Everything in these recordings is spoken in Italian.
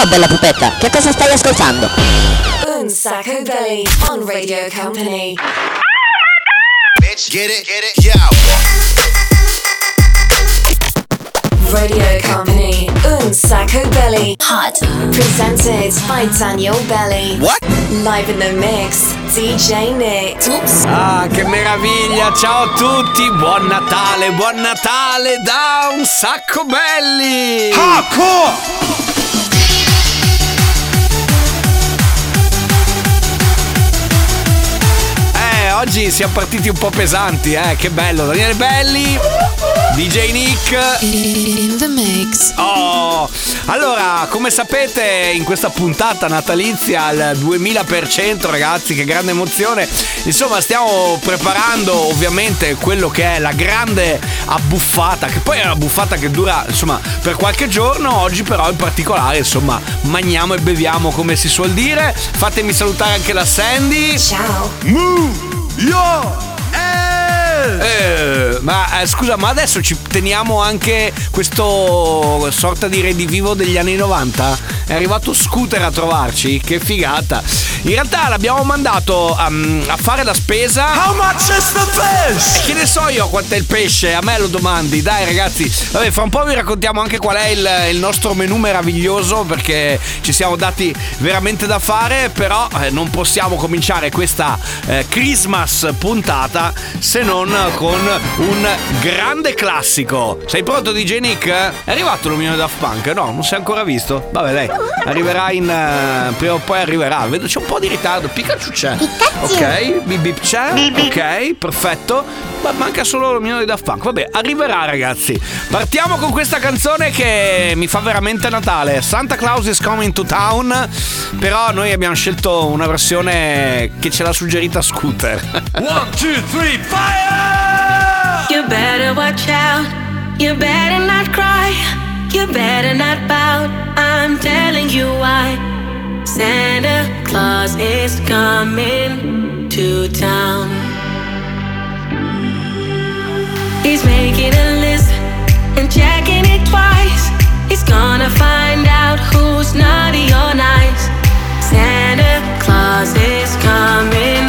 Ciao bella pupetta, che cosa stai ascoltando? Un Sacco Belly on Radio Company. Bitch, get it, get it, yo. Radio Company. Un Sacco Belly. Hot. Presented by Daniel Belly. What? Live in the mix. DJ Nick. Oops. Ah, che meraviglia! Ciao a tutti! Buon Natale, buon Natale da un sacco belli! Eh, oggi siamo partiti un po' pesanti, eh, che bello! Daniele Belli, DJ Nick. In the mix. Oh, allora, come sapete, in questa puntata natalizia al 2000%, ragazzi, che grande emozione. Insomma, stiamo preparando ovviamente quello che è la grande abbuffata, che poi è una buffata che dura, insomma, per qualche giorno. Oggi però in particolare, insomma, mangiamo e beviamo come si suol dire. Fatemi salutare anche la Sandy. Ciao. Yo. Eh, ma eh, scusa, ma adesso ci teniamo anche questo sorta di redivivo degli anni 90? È arrivato Scooter a trovarci? Che figata! In realtà l'abbiamo mandato um, a fare la spesa. How much is the fish? E che ne so io quanto è il pesce? A me lo domandi, dai ragazzi. Vabbè, fra un po' vi raccontiamo anche qual è il, il nostro menù meraviglioso perché ci siamo dati veramente da fare, però eh, non possiamo cominciare questa eh, Christmas puntata se non con un grande classico. Sei pronto DJ Nick? È arrivato l'omino Daft Punk? No, non si è ancora visto. Vabbè dai, arriverà in... eh, prima o poi arriverà. Vedo c'è un po' di ritardo. Pikachu c'è. Ok, Bip Bip c'è. Ok, perfetto. Ma manca solo l'omino di Daft Punk. Vabbè, arriverà ragazzi. Partiamo con questa canzone che mi fa veramente Natale. Santa Claus is coming to town. Però noi abbiamo scelto una versione che ce l'ha suggerita Scooter. One, two, three, fire! You better watch out. You better not cry. You better not pout. I'm telling you why. Santa Claus is coming to town. He's making a list and checking it twice. He's gonna find out who's naughty or nice. Santa Claus is coming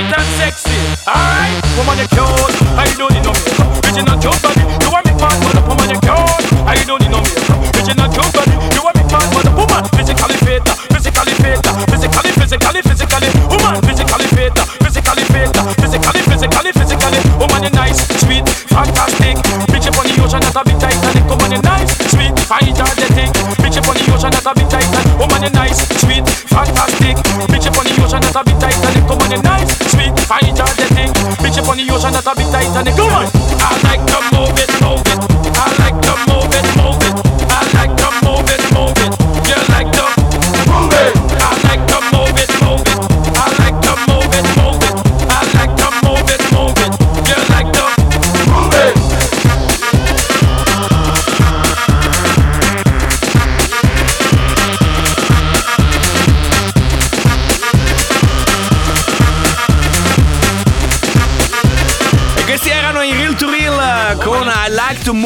sweet and sexy. Alright, woman, you cute. I don't need no makeup. Original cute body. You want me for the woman, you cute. I don't need no makeup. Original cute body. You want me for the woman. Physically fit, physically fit, physically, physically, physically. Woman, physically fit, physically fit, physically, physically, physically. Woman, you nice, sweet, fantastic. Bitch up on the ocean, that's a big Titanic. Woman, you nice, sweet, fine, energetic. Bitch up on the ocean, that's a big Titanic. Woman, you nice, sweet, fantastic. Bitch up on the ocean, that's a big Titanic. Woman, you nice, sweet, fine, energetic. Bitch up on the ocean, that's a big Titanic. Come on. I like to move it.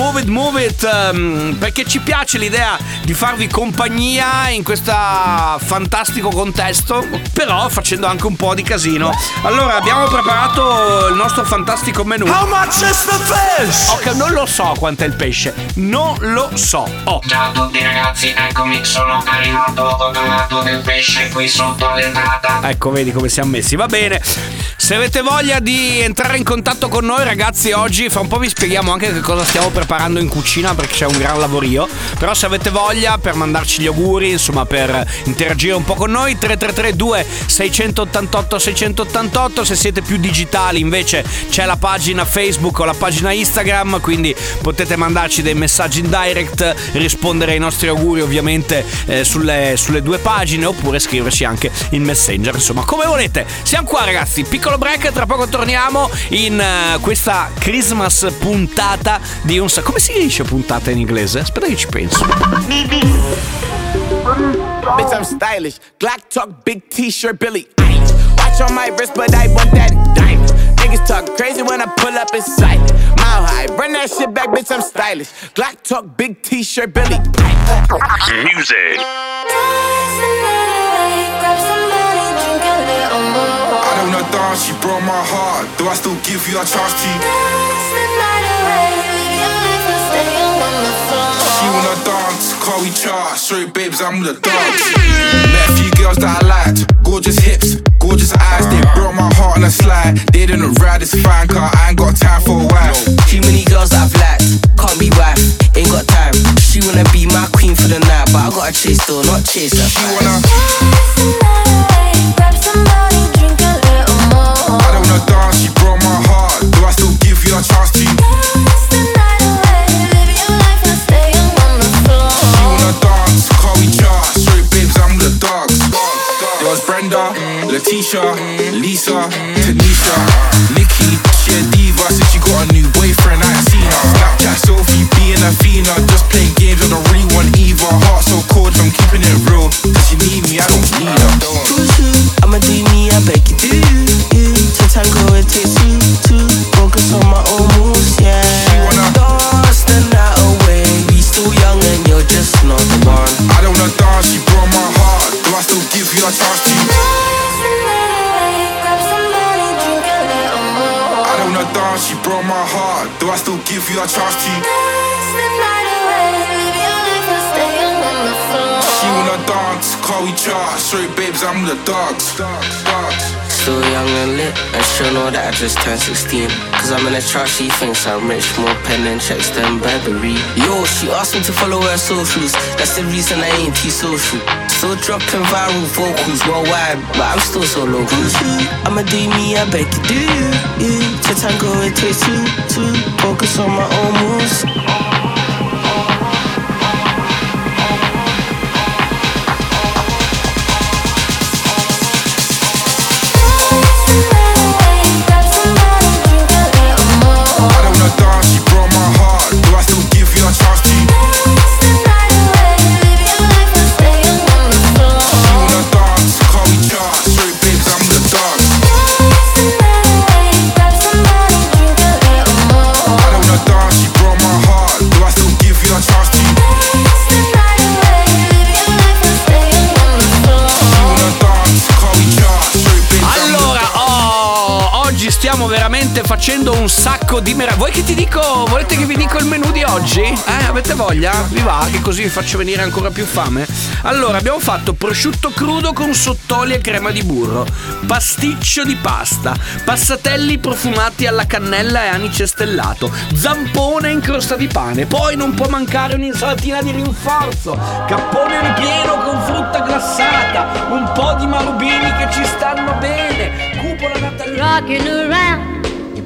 Move It, Move It, ehm, perché ci piace l'idea di farvi compagnia in questo fantastico contesto, però facendo anche un po' di casino. Allora, abbiamo preparato il nostro fantastico menù. How much is the fish? Ok, non lo so quanto è il pesce, non lo so. Oh, Ciao a tutti ragazzi, eccomi, sono arrivato con l'atto del pesce qui sotto l'entrata. Ecco, vedi come siamo messi, va bene. Se avete voglia di entrare in contatto con noi, ragazzi, oggi fra un po' vi spieghiamo anche che cosa stiamo preparando in cucina perché c'è un gran lavorio. Però se avete voglia per mandarci gli auguri, insomma, per interagire un po' con noi, 3332 688 688. Se siete più digitali, invece, c'è la pagina Facebook o la pagina Instagram, quindi potete mandarci dei messaggi in direct, rispondere ai nostri auguri, ovviamente, eh, sulle, sulle due pagine, oppure scriverci anche in Messenger. Insomma, come volete. Siamo qua, ragazzi. Piccolo break, tra poco torniamo in eh, questa Christmas puntata di un. sa- Come si dice puntata in inglese? Aspetta che ci penso. Bitch, I'm stylish. Glock talk, big t-shirt, Billy. Watch on my wrist, but I want that diamond. Niggas talk crazy when I pull up in sight. Mile high, run that shit back, bitch, I'm stylish. Glock talk, big t-shirt, Billy. Music. I don't know she broke my heart. Do I still give you a chance to? She wanna dance, call we chart. Sorry, babes, I'm the dance. Met a few girls that I liked. Gorgeous hips, gorgeous eyes. They broke my heart on a slide. They didn't ride this fine car. I ain't got time for a wife. Too many girls that I've liked, can't be wife, ain't got time. She wanna be my queen for the night, but I gotta chase though, not chase her. She wanna. Grab somebody, drink a little more. I don't know dance, she broke my heart. Letitia, Lisa, Tanisha, Nikki. She a diva since she got a new boyfriend. I ain't seen her. Snapchat Sophie being a Fina, just playing games. I don't really want either. Heart so cold, I'm keeping it real. Does she need me? I don't need her. Give you a chance to? She wanna dance, call we chart. Straight babes, I'm the dogs. Still young and lit, and she'll know that I just turned 16. Cause I'm in a chart, she thinks I'm rich, more pen and checks than Burberry. Yo, she asked me to follow her socials, that's the reason I ain't too social. Still dropping viral vocals worldwide, but I'm still so local. I'ma do me, I beg you do. Yeah. To tango, it takes two, two. Focus on my sacco di meraviglia. Voi che ti dico? Volete che vi dico il menù di oggi? Eh, avete voglia? Vi va? Che così vi faccio venire ancora più fame? Allora, abbiamo fatto prosciutto crudo con sottoli e crema di burro, pasticcio di pasta, passatelli profumati alla cannella e anice stellato, zampone in crosta di pane. Poi non può mancare un'insalatina di rinforzo, cappone ripieno con frutta glassata, un po' di marubini che ci stanno bene, cupola natalizia.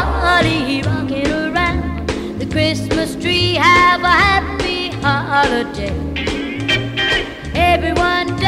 holly rocking around the Christmas tree. Have a happy holiday. Everyone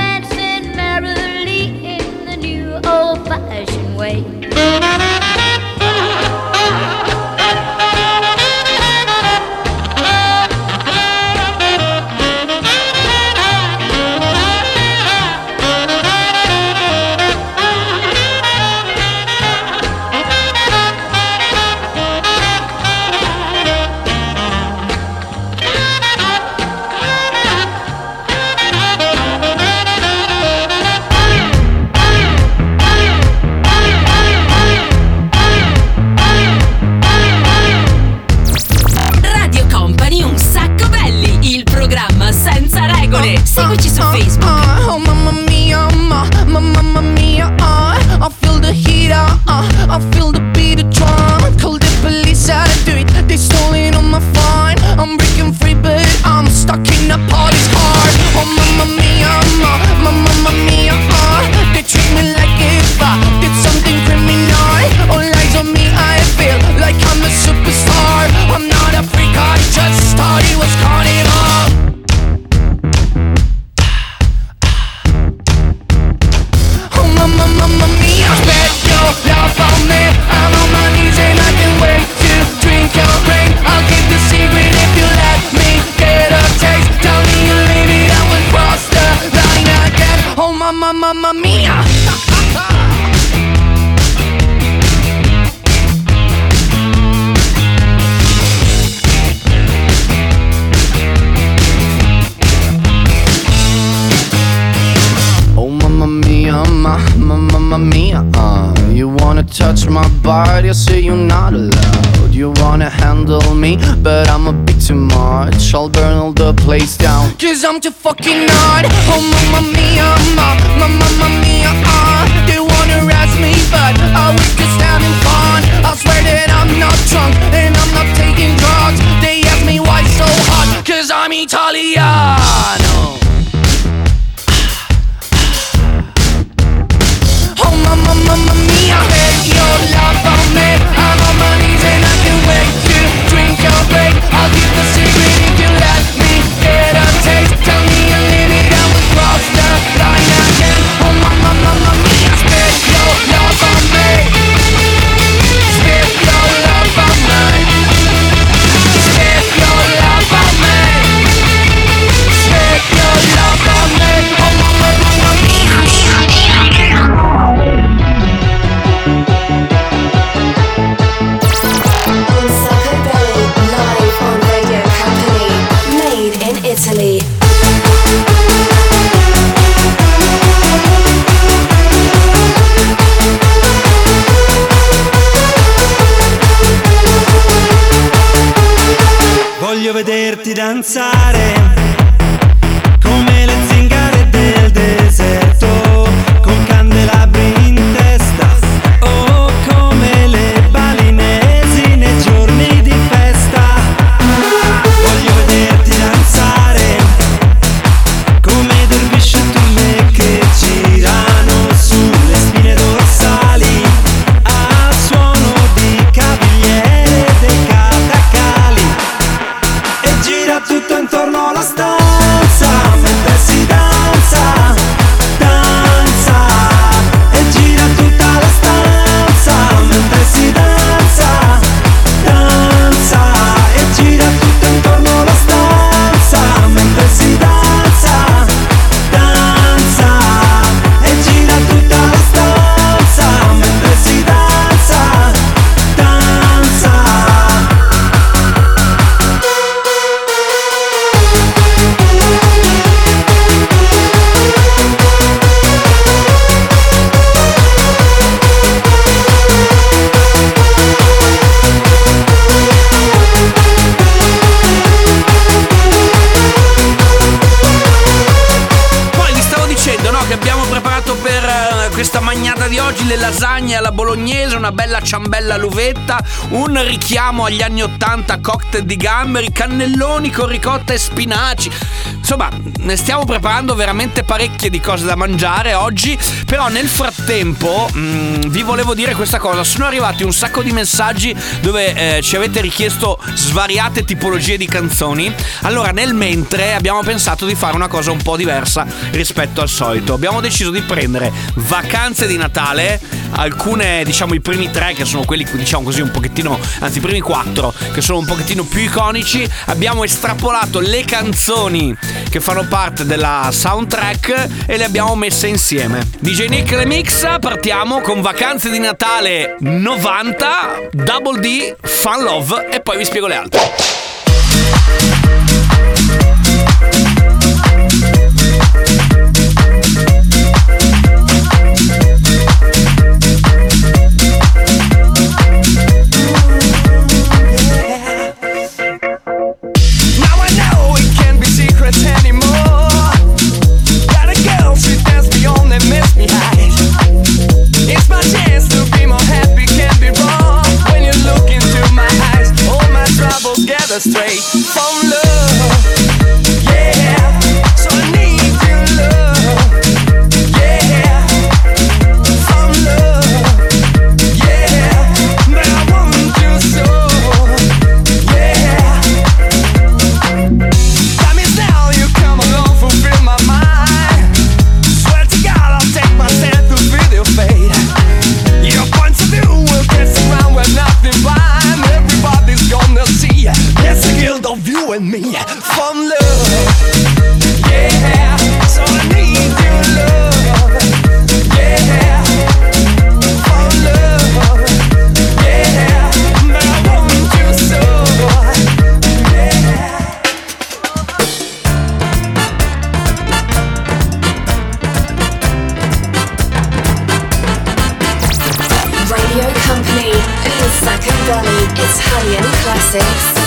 bella all'uvetta, un richiamo agli anni 80 cocktail di gamberi, cannelloni con ricotta e spinaci. Insomma, ne stiamo preparando veramente parecchie di cose da mangiare oggi, però nel frattempo mm, vi volevo dire questa cosa, sono arrivati un sacco di messaggi dove eh, ci avete richiesto svariate tipologie di canzoni. Allora, nel mentre abbiamo pensato di fare una cosa un po' diversa rispetto al solito. Abbiamo deciso di prendere vacanze di Natale, alcune, diciamo, i primi tre che sono quelli, diciamo così, un pochettino, anzi, i primi quattro che sono un pochettino più iconici. Abbiamo estrapolato le canzoni che fanno parte della soundtrack e le abbiamo messe insieme. DJ Nick Remix, partiamo con vacanze di Natale 90, Double D, Fun Love e poi vi spiego le altre. six.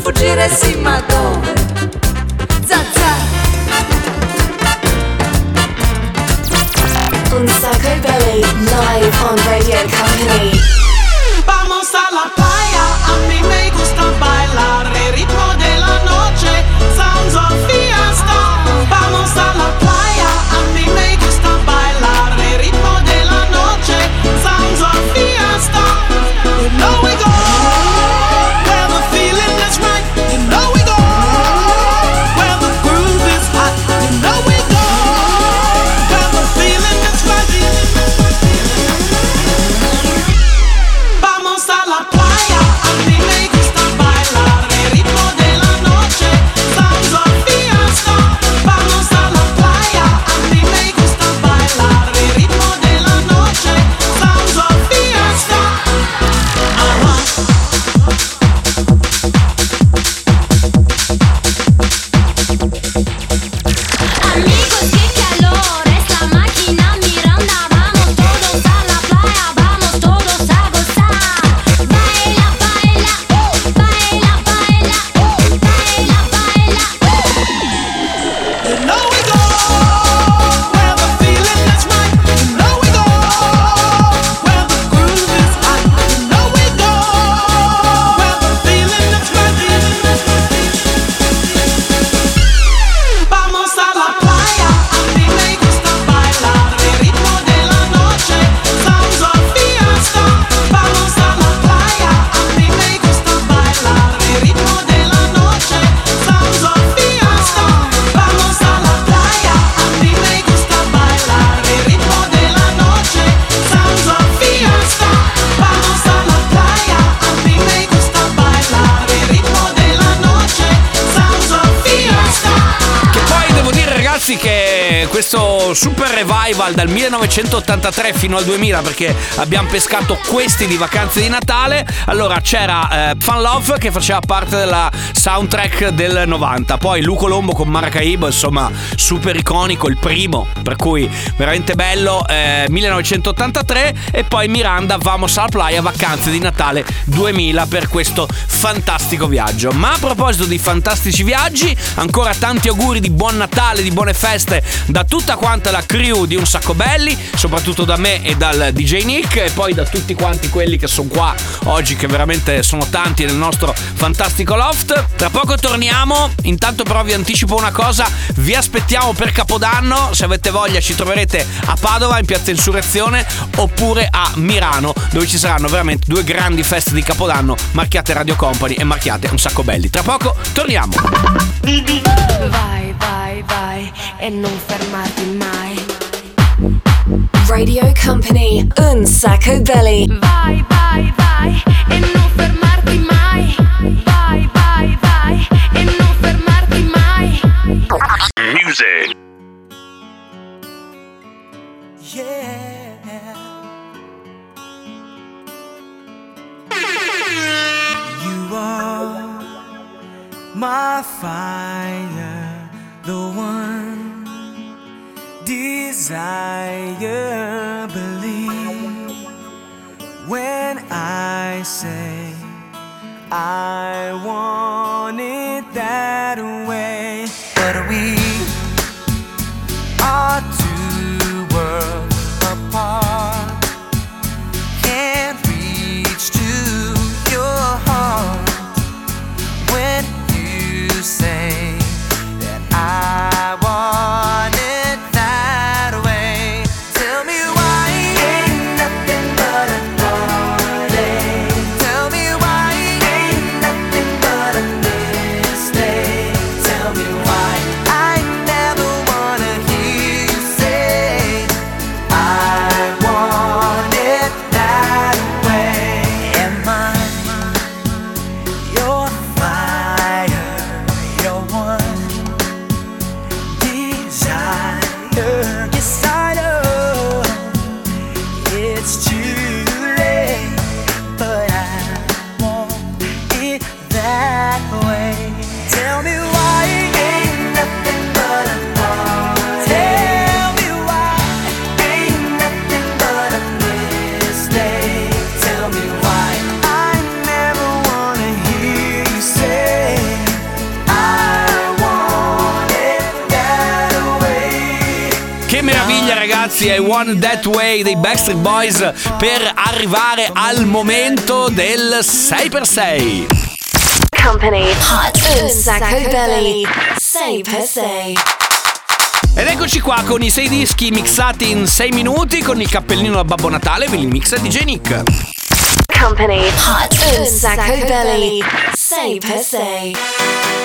fuggire sì ma dove? Zazza Belly, live on Radio Vamos a la playa, a mí me gusta questo super revival dal 1983 fino al 2000 perché abbiamo pescato questi di vacanze di Natale. Allora c'era eh, Fun Love che faceva parte della soundtrack del 90, poi Lu Colombo con Maracaibo, insomma super iconico, il primo, per cui veramente bello, eh, 1983 e poi Miranda Vamos alla playa vacanze di Natale 2000 per questo fantastico viaggio. Ma a proposito di fantastici viaggi, ancora tanti auguri di buon Natale, di buone feste da tutta quanta la crew di Un Sacco Belli, soprattutto da me e dal DJ Nick e poi da tutti quanti quelli che sono qua oggi, che veramente sono tanti nel nostro fantastico loft. Tra poco torniamo, intanto però vi anticipo una cosa, vi aspettiamo per Capodanno, se avete voglia ci troverete a Padova in Piazza Insurrezione oppure a Milano dove ci saranno veramente due grandi feste di Capodanno marchiate Radio Company e marchiate Un Sacco Belli. Tra poco torniamo. Vai, vai, vai e non fermarti mai. Radio Company, Un Sacco Belly. Vai, vai, vai e non fermarti mai. Vai, vai, vai e non fermarti mai. Music. You are my fire, the one desire. Believe when I say I want it that way. Gone That Way dei Backstreet Boys per arrivare al momento del 6x6. Company Hot belly 6x6. Ed eccoci qua con i 6 dischi mixati in 6 minuti con il cappellino da Babbo Natale per il mix di J. Nick. Company Hot un sacco belly 6x6.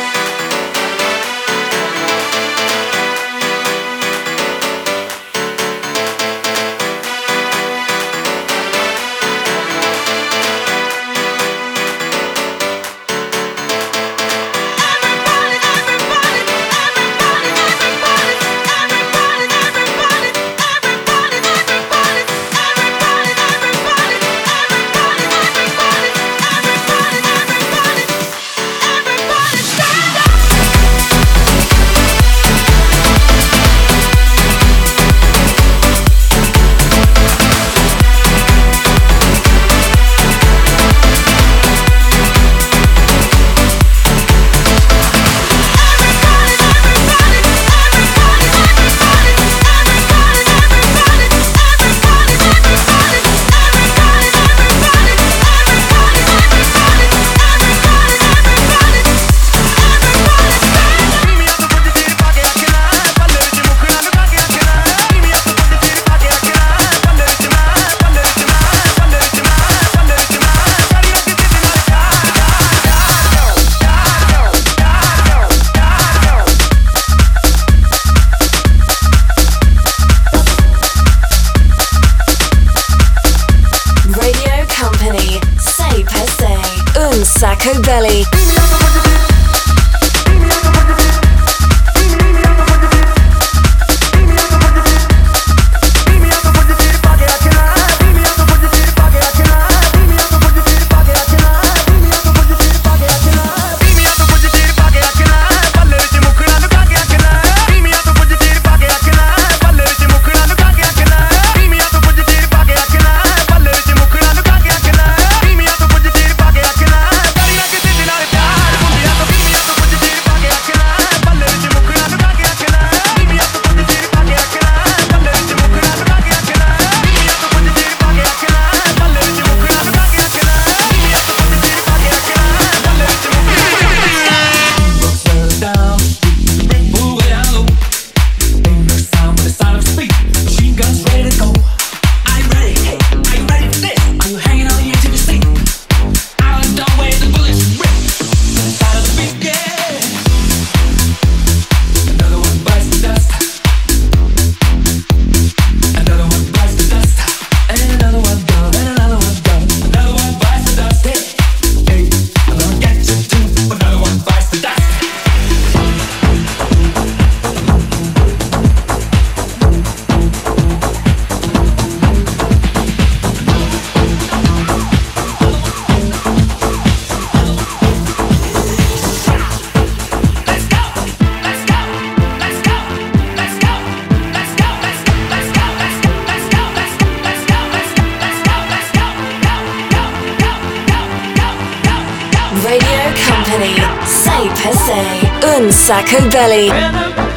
Per se, say, un sacco belly.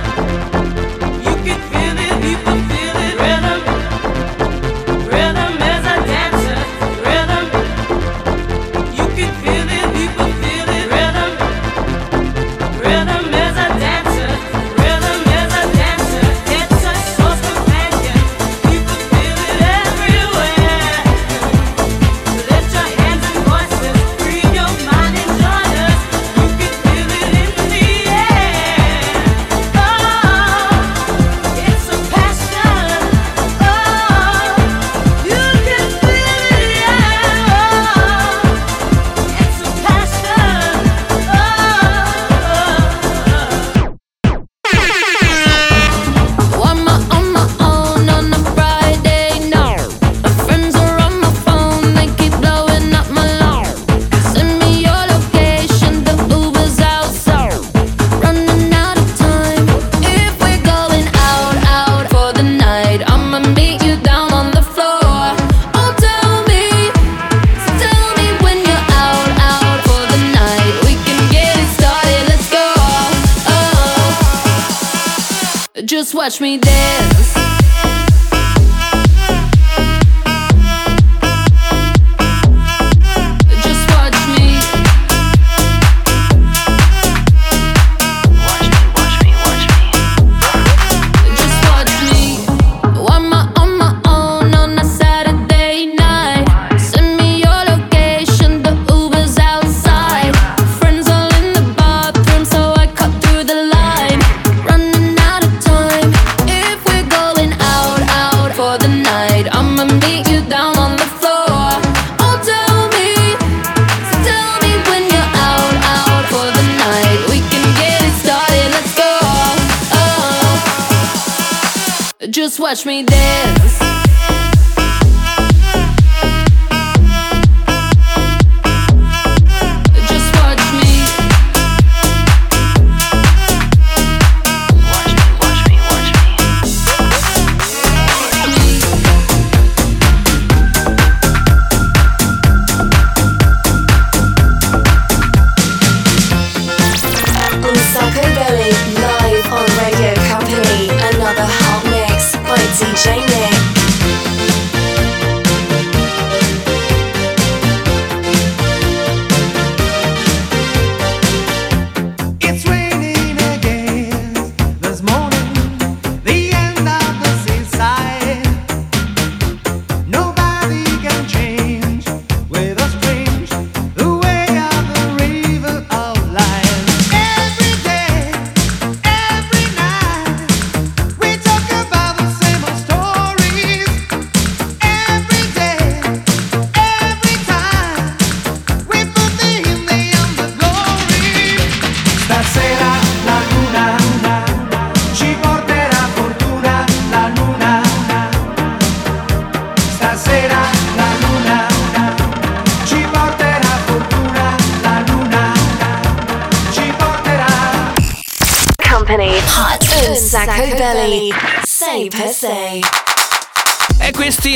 say.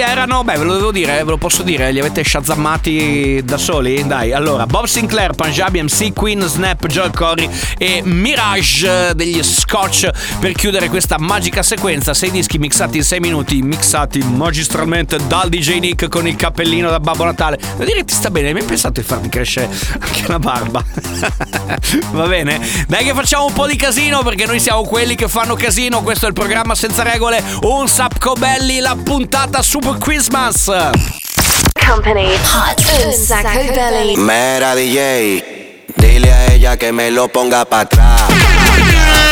erano, beh ve lo devo dire, eh, ve lo posso dire, eh, li avete shazammati da soli? Dai, allora, Bob Sinclair, Punjabi MC, Queen, Snap, Joel Corey e Mirage eh, degli Scotch per chiudere questa magica sequenza, sei dischi mixati in sei minuti, mixati magistralmente dal DJ Nick con il cappellino da Babbo Natale. Devo dire che ti sta bene, hai mai pensato di farmi crescere anche la barba? Va bene? Dai che facciamo un po' di casino perché noi siamo quelli che fanno casino, questo è il programma senza regole, un Sapco Belli, la puntata super Blue Christmas. Company Hot in Sacco Belly. Mera DJ, dile a ella que me lo ponga para atrás.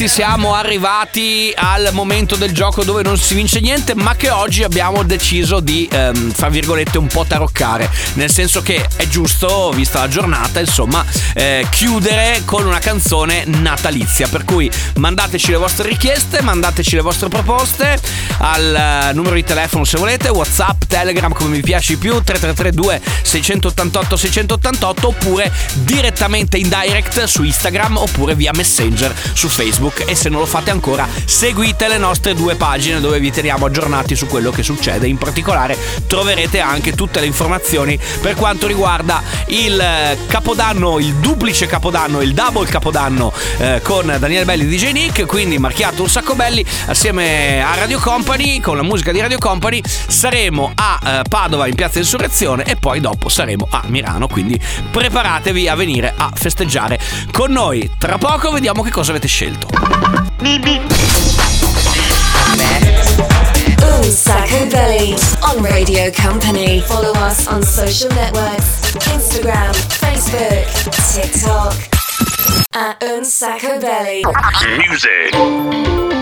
ragazzi siamo arrivati al momento del gioco dove non si vince niente ma che oggi abbiamo deciso di, ehm, fra virgolette, un po' taroccare. Nel senso che è giusto, vista la giornata, insomma, eh, chiudere con una canzone natalizia. Per cui mandateci le vostre richieste, mandateci le vostre proposte al eh, numero di telefono se volete, Whatsapp, Telegram come mi piace di più, 3332 688 688 oppure direttamente in direct su Instagram oppure via Messenger su Facebook e se non lo fate ancora seguite le nostre due pagine dove vi teniamo aggiornati su quello che succede. In particolare troverete anche tutte le informazioni per quanto riguarda il eh, capodanno, il duplice capodanno, il double capodanno eh, con Daniele Belli di DJ Nick, quindi marchiato un sacco belli assieme a Radio Company con la musica di Radio Company saremo a eh, Padova in Piazza Insurrezione e poi dopo saremo a Milano, quindi preparatevi a venire a festeggiare con noi. Tra poco vediamo che cosa avete scelto. Un Sacco Belly on Radio Company. Follow us on social networks Instagram, Facebook, TikTok. At Un Sacco Belly. Music.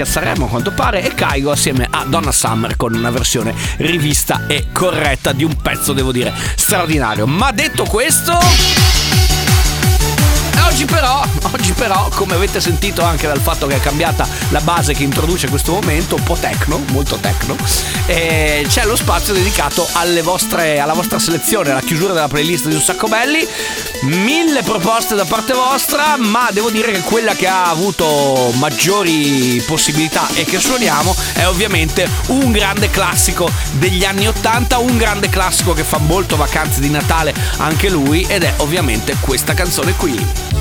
Anche a Sanremo a quanto pare e Caigo assieme a Donna Summer con una versione rivista e corretta di un pezzo devo dire straordinario. Ma detto questo Oggi però, oggi però, come avete sentito anche dal fatto che è cambiata la base che introduce questo momento, un po' techno, molto techno, eh, c'è lo spazio dedicato vostre, alla vostra selezione, alla chiusura della playlist di Un Sacco Belli. Mille proposte da parte vostra, ma devo dire che quella che ha avuto maggiori possibilità e che suoniamo è ovviamente un grande classico degli anni 80, un grande classico che fa molto vacanze di Natale anche lui ed è ovviamente questa canzone qui.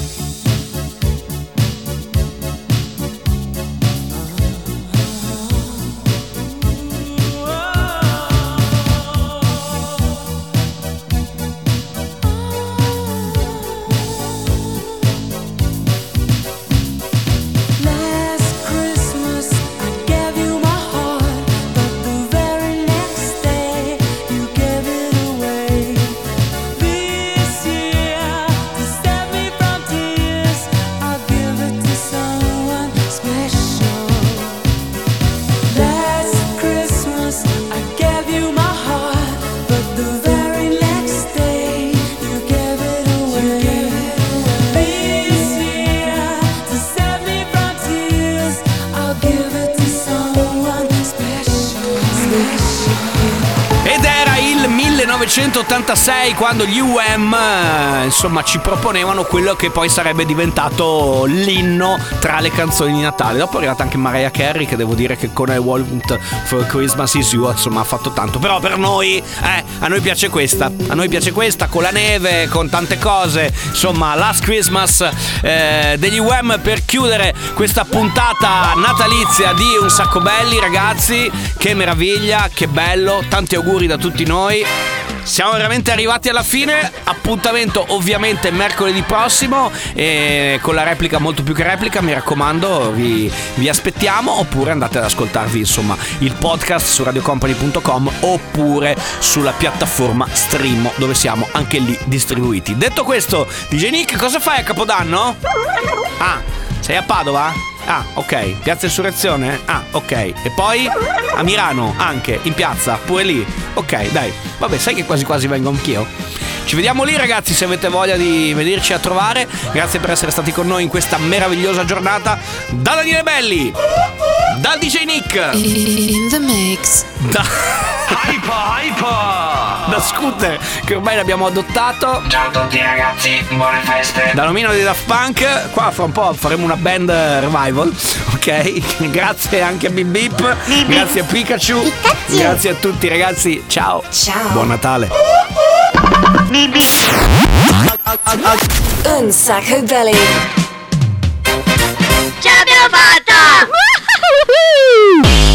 Quando gli UM insomma ci proponevano quello che poi sarebbe diventato l'inno tra le canzoni di Natale. Dopo è arrivata anche Mariah Carey che devo dire che con I Want for Christmas Is You insomma ha fatto tanto. Però per noi, eh, a noi piace questa. A noi piace questa con la neve, con tante cose. Insomma, Last Christmas eh, degli UM per chiudere questa puntata natalizia di Un Sacco Belli ragazzi. Che meraviglia, che bello. Tanti auguri da tutti noi. Siamo veramente arrivati alla fine. Appuntamento ovviamente mercoledì prossimo. E con la replica molto più che replica, mi raccomando, vi, vi aspettiamo. Oppure andate ad ascoltarvi insomma il podcast su radiocompany.com oppure sulla piattaforma Stream dove siamo anche lì distribuiti. Detto questo, DJ Nick, cosa fai a Capodanno? Ah, sei a Padova? Ah, ok. Piazza Insurrezione? Ah, ok. E poi a Milano anche, in piazza, pure lì. Ok, dai. Vabbè, sai che quasi quasi vengo anch'io. Ci vediamo lì ragazzi se avete voglia di venirci a trovare. Grazie per essere stati con noi in questa meravigliosa giornata. Da Daniele Belli, da DJ Nick, In the mix. da Hyper Hyper, da Scooter che ormai l'abbiamo adottato. Ciao a tutti ragazzi, buone feste. Da nomino di Daft Punk, qua fra un po' faremo una band revival, ok? Grazie anche a Bip Bip, grazie a Pikachu, grazie a tutti ragazzi, ciao. Ciao. Buon Natale! Un sacco belli! Ce l'abbiamo fatta!